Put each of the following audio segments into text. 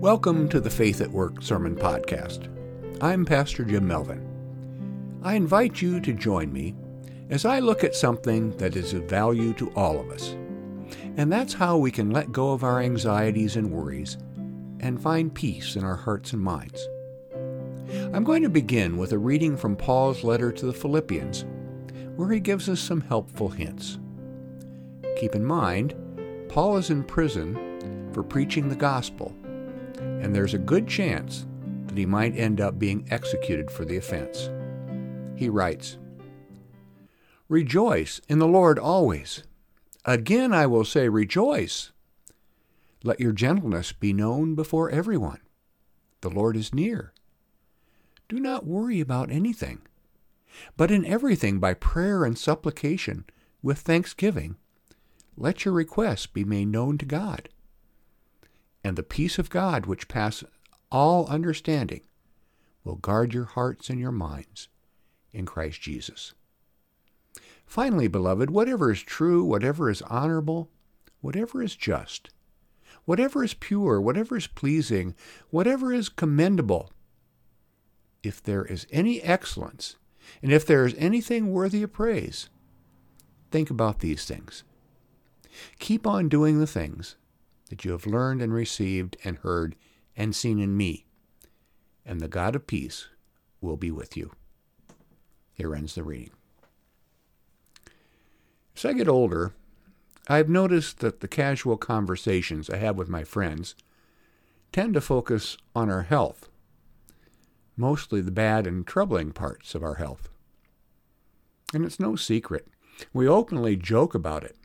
Welcome to the Faith at Work Sermon Podcast. I'm Pastor Jim Melvin. I invite you to join me as I look at something that is of value to all of us. And that's how we can let go of our anxieties and worries and find peace in our hearts and minds. I'm going to begin with a reading from Paul's letter to the Philippians, where he gives us some helpful hints. Keep in mind, Paul is in prison for preaching the gospel and there's a good chance that he might end up being executed for the offense. He writes, Rejoice in the Lord always. Again I will say, Rejoice. Let your gentleness be known before everyone. The Lord is near. Do not worry about anything, but in everything by prayer and supplication, with thanksgiving, let your requests be made known to God and the peace of God, which passes all understanding, will guard your hearts and your minds in Christ Jesus. Finally, beloved, whatever is true, whatever is honorable, whatever is just, whatever is pure, whatever is pleasing, whatever is commendable, if there is any excellence, and if there is anything worthy of praise, think about these things. Keep on doing the things that you have learned and received and heard and seen in me, and the God of peace will be with you. Here ends the reading. As I get older, I've noticed that the casual conversations I have with my friends tend to focus on our health, mostly the bad and troubling parts of our health. And it's no secret. We openly joke about it.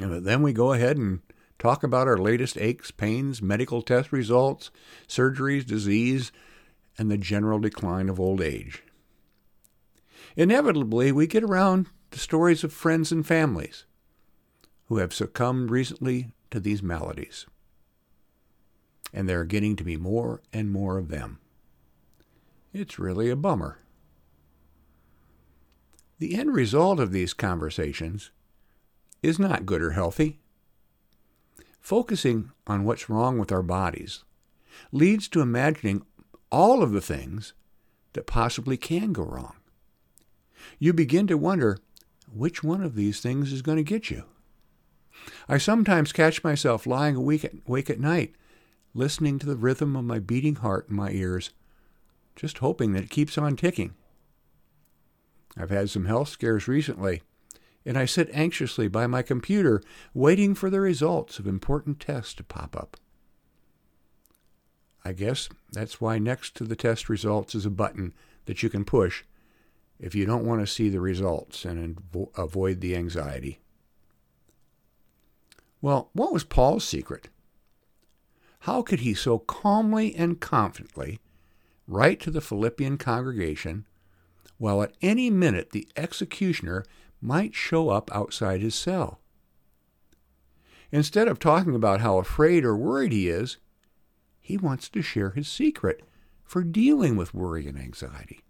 And then we go ahead and talk about our latest aches, pains, medical test results, surgeries, disease, and the general decline of old age. Inevitably, we get around to stories of friends and families who have succumbed recently to these maladies. And there are getting to be more and more of them. It's really a bummer. The end result of these conversations is not good or healthy. Focusing on what's wrong with our bodies leads to imagining all of the things that possibly can go wrong. You begin to wonder which one of these things is going to get you. I sometimes catch myself lying awake at, awake at night, listening to the rhythm of my beating heart in my ears, just hoping that it keeps on ticking. I've had some health scares recently and I sit anxiously by my computer waiting for the results of important tests to pop up. I guess that's why next to the test results is a button that you can push if you don't want to see the results and avoid the anxiety. Well, what was Paul's secret? How could he so calmly and confidently write to the Philippian congregation while at any minute the executioner might show up outside his cell. Instead of talking about how afraid or worried he is, he wants to share his secret for dealing with worry and anxiety.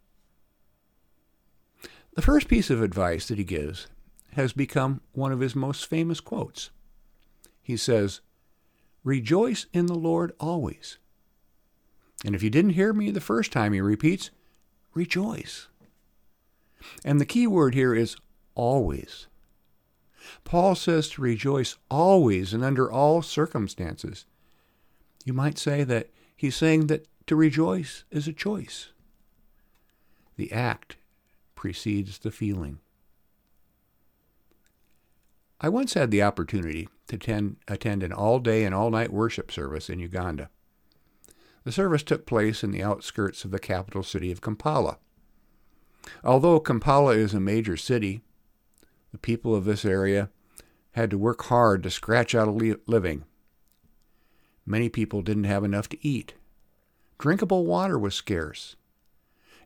The first piece of advice that he gives has become one of his most famous quotes. He says, Rejoice in the Lord always. And if you didn't hear me the first time, he repeats, Rejoice. And the key word here is always. Paul says to rejoice always and under all circumstances. You might say that he's saying that to rejoice is a choice. The act precedes the feeling. I once had the opportunity to attend, attend an all day and all night worship service in Uganda. The service took place in the outskirts of the capital city of Kampala. Although Kampala is a major city, the people of this area had to work hard to scratch out a living. Many people didn't have enough to eat. Drinkable water was scarce,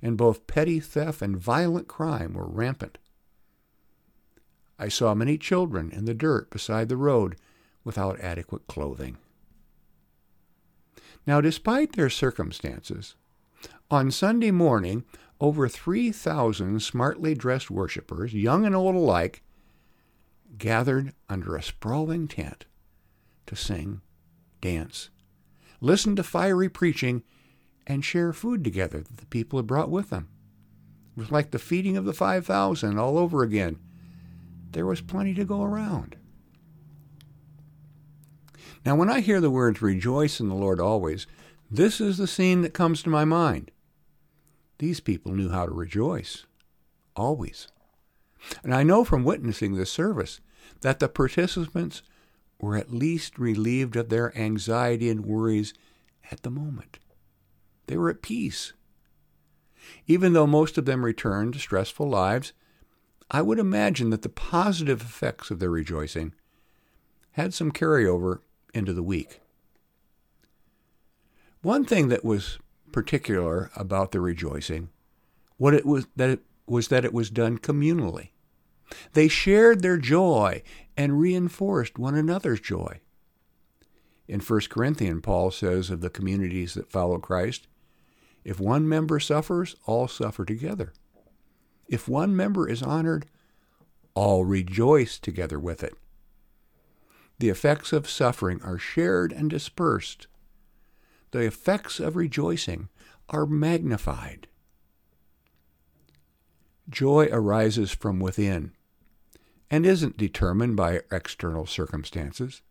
and both petty theft and violent crime were rampant. I saw many children in the dirt beside the road without adequate clothing. Now, despite their circumstances, on Sunday morning over 3,000 smartly dressed worshippers, young and old alike, gathered under a sprawling tent to sing, dance, listen to fiery preaching, and share food together that the people had brought with them. It was like the feeding of the 5,000 all over again. There was plenty to go around. Now, when I hear the words rejoice in the Lord always, this is the scene that comes to my mind. These people knew how to rejoice, always. And I know from witnessing this service that the participants were at least relieved of their anxiety and worries at the moment. They were at peace. Even though most of them returned to stressful lives, I would imagine that the positive effects of their rejoicing had some carryover into the week. One thing that was particular about the rejoicing what it was that it was that it was done communally. They shared their joy and reinforced one another's joy. In 1 Corinthians, Paul says of the communities that follow Christ, if one member suffers, all suffer together. If one member is honored, all rejoice together with it. The effects of suffering are shared and dispersed. The effects of rejoicing are magnified. Joy arises from within and isn't determined by external circumstances.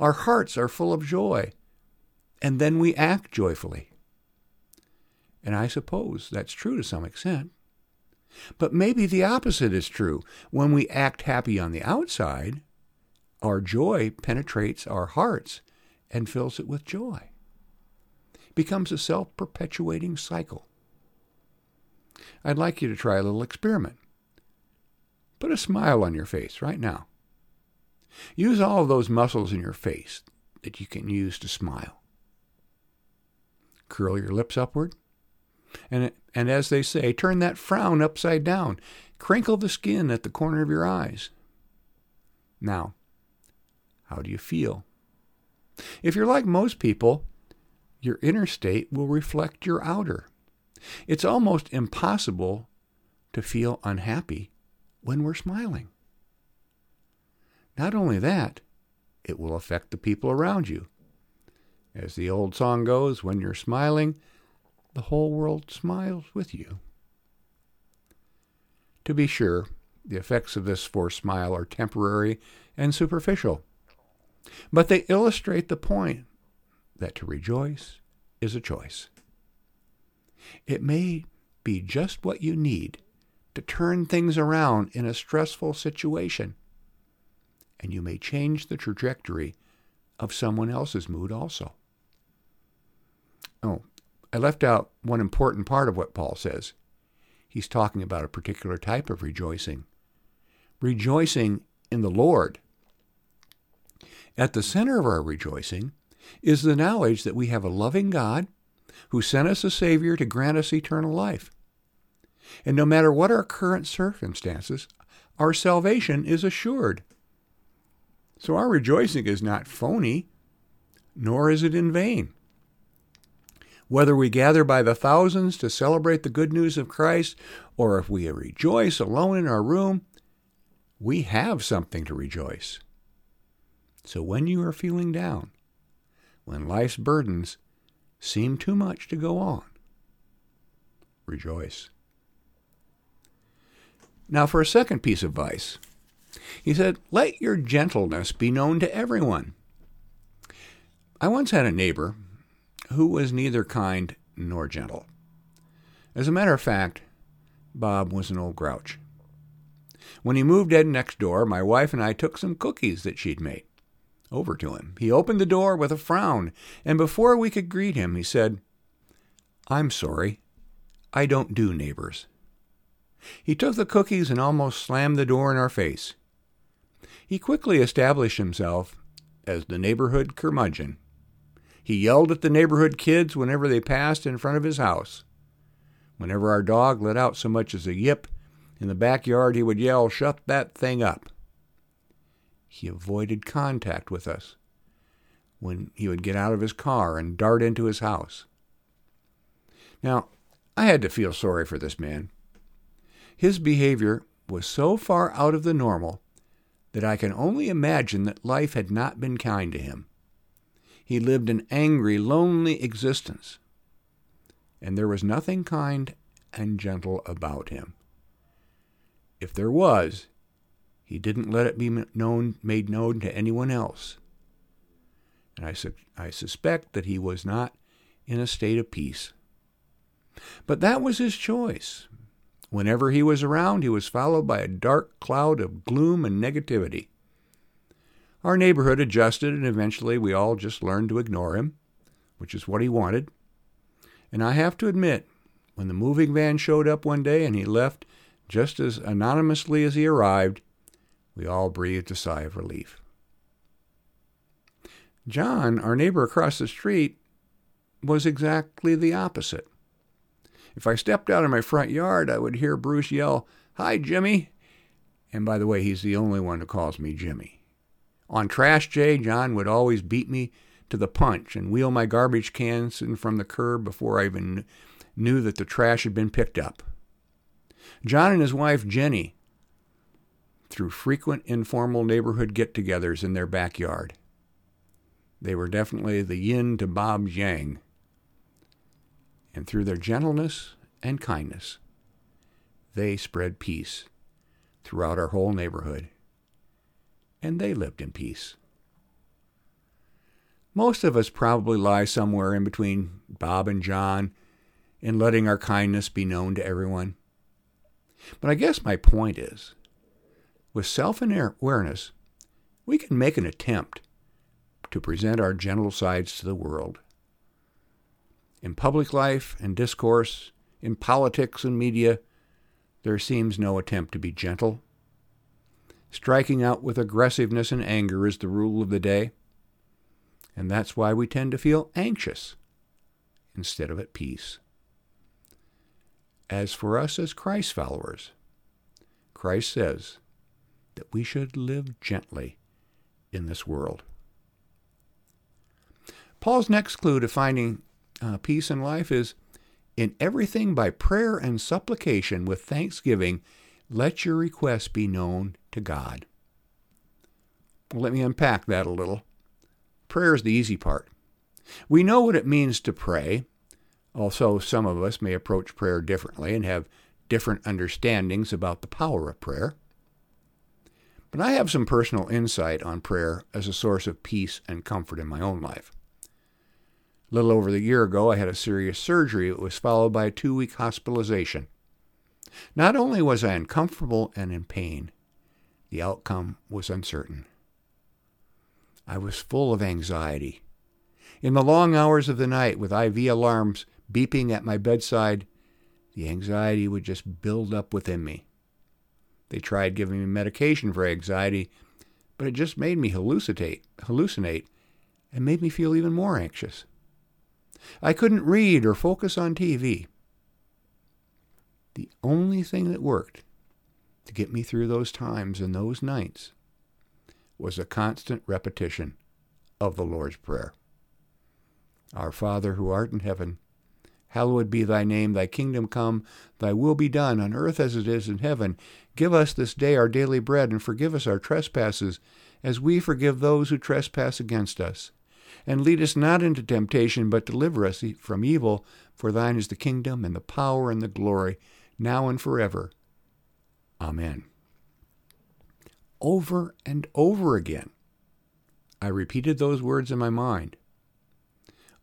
Our hearts are full of joy, and then we act joyfully. And I suppose that's true to some extent. But maybe the opposite is true. When we act happy on the outside, our joy penetrates our hearts and fills it with joy. Becomes a self perpetuating cycle. I'd like you to try a little experiment. Put a smile on your face right now. Use all of those muscles in your face that you can use to smile. Curl your lips upward. And, and as they say, turn that frown upside down. Crinkle the skin at the corner of your eyes. Now, how do you feel? If you're like most people, your inner state will reflect your outer. It's almost impossible to feel unhappy when we're smiling. Not only that, it will affect the people around you. As the old song goes, when you're smiling, the whole world smiles with you. To be sure, the effects of this forced smile are temporary and superficial, but they illustrate the point that to rejoice is a choice. It may be just what you need to turn things around in a stressful situation, and you may change the trajectory of someone else's mood also. Oh, I left out one important part of what Paul says. He's talking about a particular type of rejoicing. Rejoicing in the Lord. At the center of our rejoicing is the knowledge that we have a loving God who sent us a Savior to grant us eternal life. And no matter what our current circumstances, our salvation is assured. So our rejoicing is not phony, nor is it in vain. Whether we gather by the thousands to celebrate the good news of Christ, or if we rejoice alone in our room, we have something to rejoice. So when you are feeling down, when life's burdens seem too much to go on, rejoice. Now, for a second piece of advice, he said, Let your gentleness be known to everyone. I once had a neighbor who was neither kind nor gentle. As a matter of fact, Bob was an old grouch. When he moved in next door, my wife and I took some cookies that she'd made over to him. He opened the door with a frown, and before we could greet him, he said, I'm sorry. I don't do neighbors. He took the cookies and almost slammed the door in our face. He quickly established himself as the neighborhood curmudgeon he yelled at the neighborhood kids whenever they passed in front of his house. Whenever our dog let out so much as a yip in the backyard, he would yell, Shut that thing up. He avoided contact with us when he would get out of his car and dart into his house. Now, I had to feel sorry for this man. His behavior was so far out of the normal that I can only imagine that life had not been kind to him. He lived an angry, lonely existence, and there was nothing kind and gentle about him. If there was, he didn't let it be known, made known to anyone else. And I, su- I suspect that he was not in a state of peace. But that was his choice. Whenever he was around, he was followed by a dark cloud of gloom and negativity. Our neighborhood adjusted, and eventually we all just learned to ignore him, which is what he wanted. And I have to admit, when the moving van showed up one day and he left just as anonymously as he arrived, we all breathed a sigh of relief. John, our neighbor across the street, was exactly the opposite. If I stepped out of my front yard, I would hear Bruce yell, Hi, Jimmy. And by the way, he's the only one who calls me Jimmy. On Trash Day, John would always beat me to the punch and wheel my garbage cans in from the curb before I even knew that the trash had been picked up. John and his wife, Jenny, threw frequent informal neighborhood get togethers in their backyard. They were definitely the yin to Bob's yang. And through their gentleness and kindness, they spread peace throughout our whole neighborhood. And they lived in peace. Most of us probably lie somewhere in between Bob and John in letting our kindness be known to everyone. But I guess my point is with self awareness, we can make an attempt to present our gentle sides to the world. In public life and discourse, in politics and media, there seems no attempt to be gentle. Striking out with aggressiveness and anger is the rule of the day, and that's why we tend to feel anxious instead of at peace. As for us as Christ followers, Christ says that we should live gently in this world. Paul's next clue to finding uh, peace in life is in everything by prayer and supplication with thanksgiving, let your requests be known to God. Let me unpack that a little. Prayer is the easy part. We know what it means to pray, although some of us may approach prayer differently and have different understandings about the power of prayer. But I have some personal insight on prayer as a source of peace and comfort in my own life. A little over a year ago, I had a serious surgery. It was followed by a two week hospitalization. Not only was I uncomfortable and in pain, the outcome was uncertain. I was full of anxiety. In the long hours of the night, with IV alarms beeping at my bedside, the anxiety would just build up within me. They tried giving me medication for anxiety, but it just made me hallucinate, hallucinate and made me feel even more anxious. I couldn't read or focus on TV. The only thing that worked to get me through those times and those nights was a constant repetition of the Lord's Prayer. Our Father who art in heaven, hallowed be thy name, thy kingdom come, thy will be done on earth as it is in heaven. Give us this day our daily bread, and forgive us our trespasses, as we forgive those who trespass against us and lead us not into temptation, but deliver us from evil. For thine is the kingdom, and the power, and the glory, now and forever. Amen. Over and over again, I repeated those words in my mind.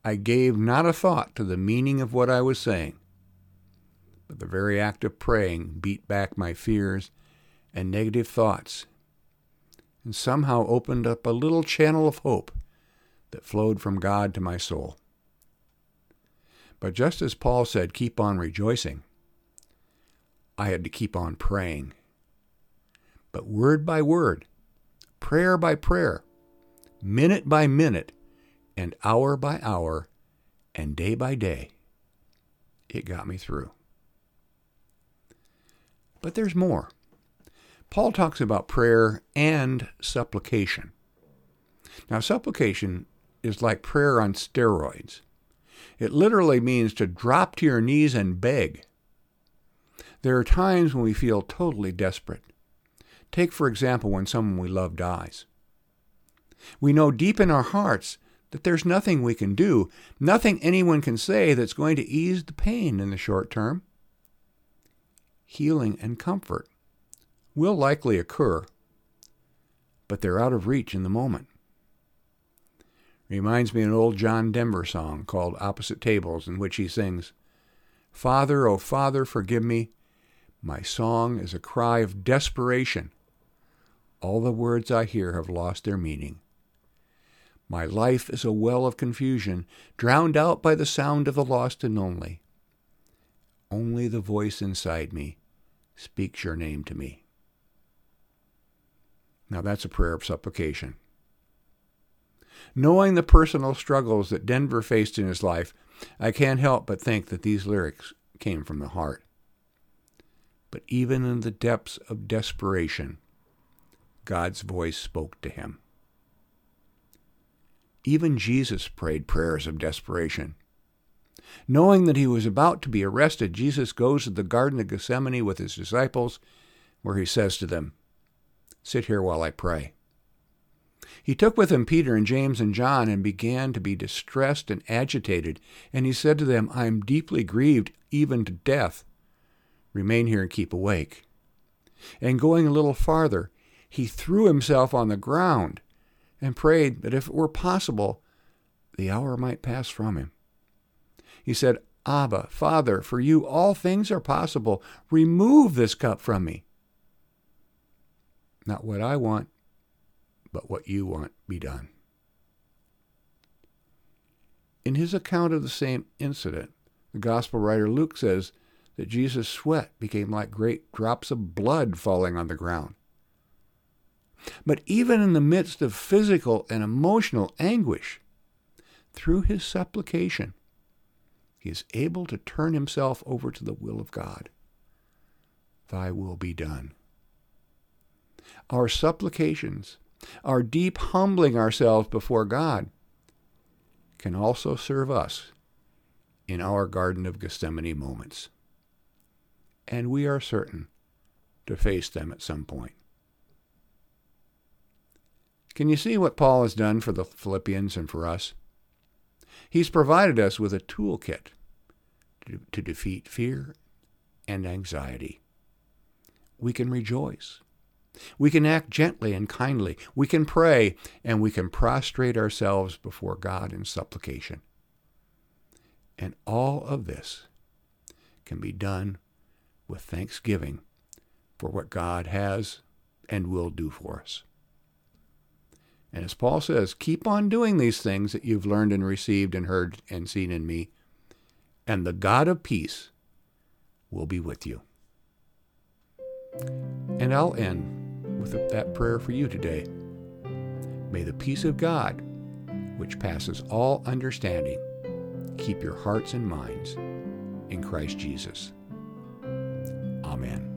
I gave not a thought to the meaning of what I was saying, but the very act of praying beat back my fears and negative thoughts, and somehow opened up a little channel of hope that flowed from God to my soul. But just as Paul said, keep on rejoicing, I had to keep on praying. But word by word, prayer by prayer, minute by minute, and hour by hour, and day by day, it got me through. But there's more. Paul talks about prayer and supplication. Now, supplication is like prayer on steroids. It literally means to drop to your knees and beg. There are times when we feel totally desperate. Take, for example, when someone we love dies. We know deep in our hearts that there's nothing we can do, nothing anyone can say that's going to ease the pain in the short term. Healing and comfort will likely occur, but they're out of reach in the moment. Reminds me of an old John Denver song called Opposite Tables, in which he sings, Father, O oh Father, forgive me. My song is a cry of desperation. All the words I hear have lost their meaning. My life is a well of confusion, drowned out by the sound of the lost and lonely. Only the voice inside me speaks your name to me. Now that's a prayer of supplication. Knowing the personal struggles that Denver faced in his life, I can't help but think that these lyrics came from the heart. But even in the depths of desperation, God's voice spoke to him. Even Jesus prayed prayers of desperation. Knowing that he was about to be arrested, Jesus goes to the Garden of Gethsemane with his disciples, where he says to them, Sit here while I pray. He took with him Peter and James and John and began to be distressed and agitated. And he said to them, I am deeply grieved, even to death. Remain here and keep awake. And going a little farther, he threw himself on the ground and prayed that if it were possible, the hour might pass from him. He said, Abba, Father, for you all things are possible. Remove this cup from me. Not what I want, but what you want be done. In his account of the same incident, the gospel writer Luke says that Jesus' sweat became like great drops of blood falling on the ground. But even in the midst of physical and emotional anguish, through his supplication, he is able to turn himself over to the will of God. Thy will be done. Our supplications, our deep humbling ourselves before God, can also serve us in our Garden of Gethsemane moments. And we are certain to face them at some point. Can you see what Paul has done for the Philippians and for us? He's provided us with a toolkit to, to defeat fear and anxiety. We can rejoice. We can act gently and kindly. We can pray, and we can prostrate ourselves before God in supplication. And all of this can be done with thanksgiving for what God has and will do for us. And as Paul says, keep on doing these things that you've learned and received and heard and seen in me, and the God of peace will be with you. And I'll end with that prayer for you today. May the peace of God, which passes all understanding, keep your hearts and minds in Christ Jesus. Amen.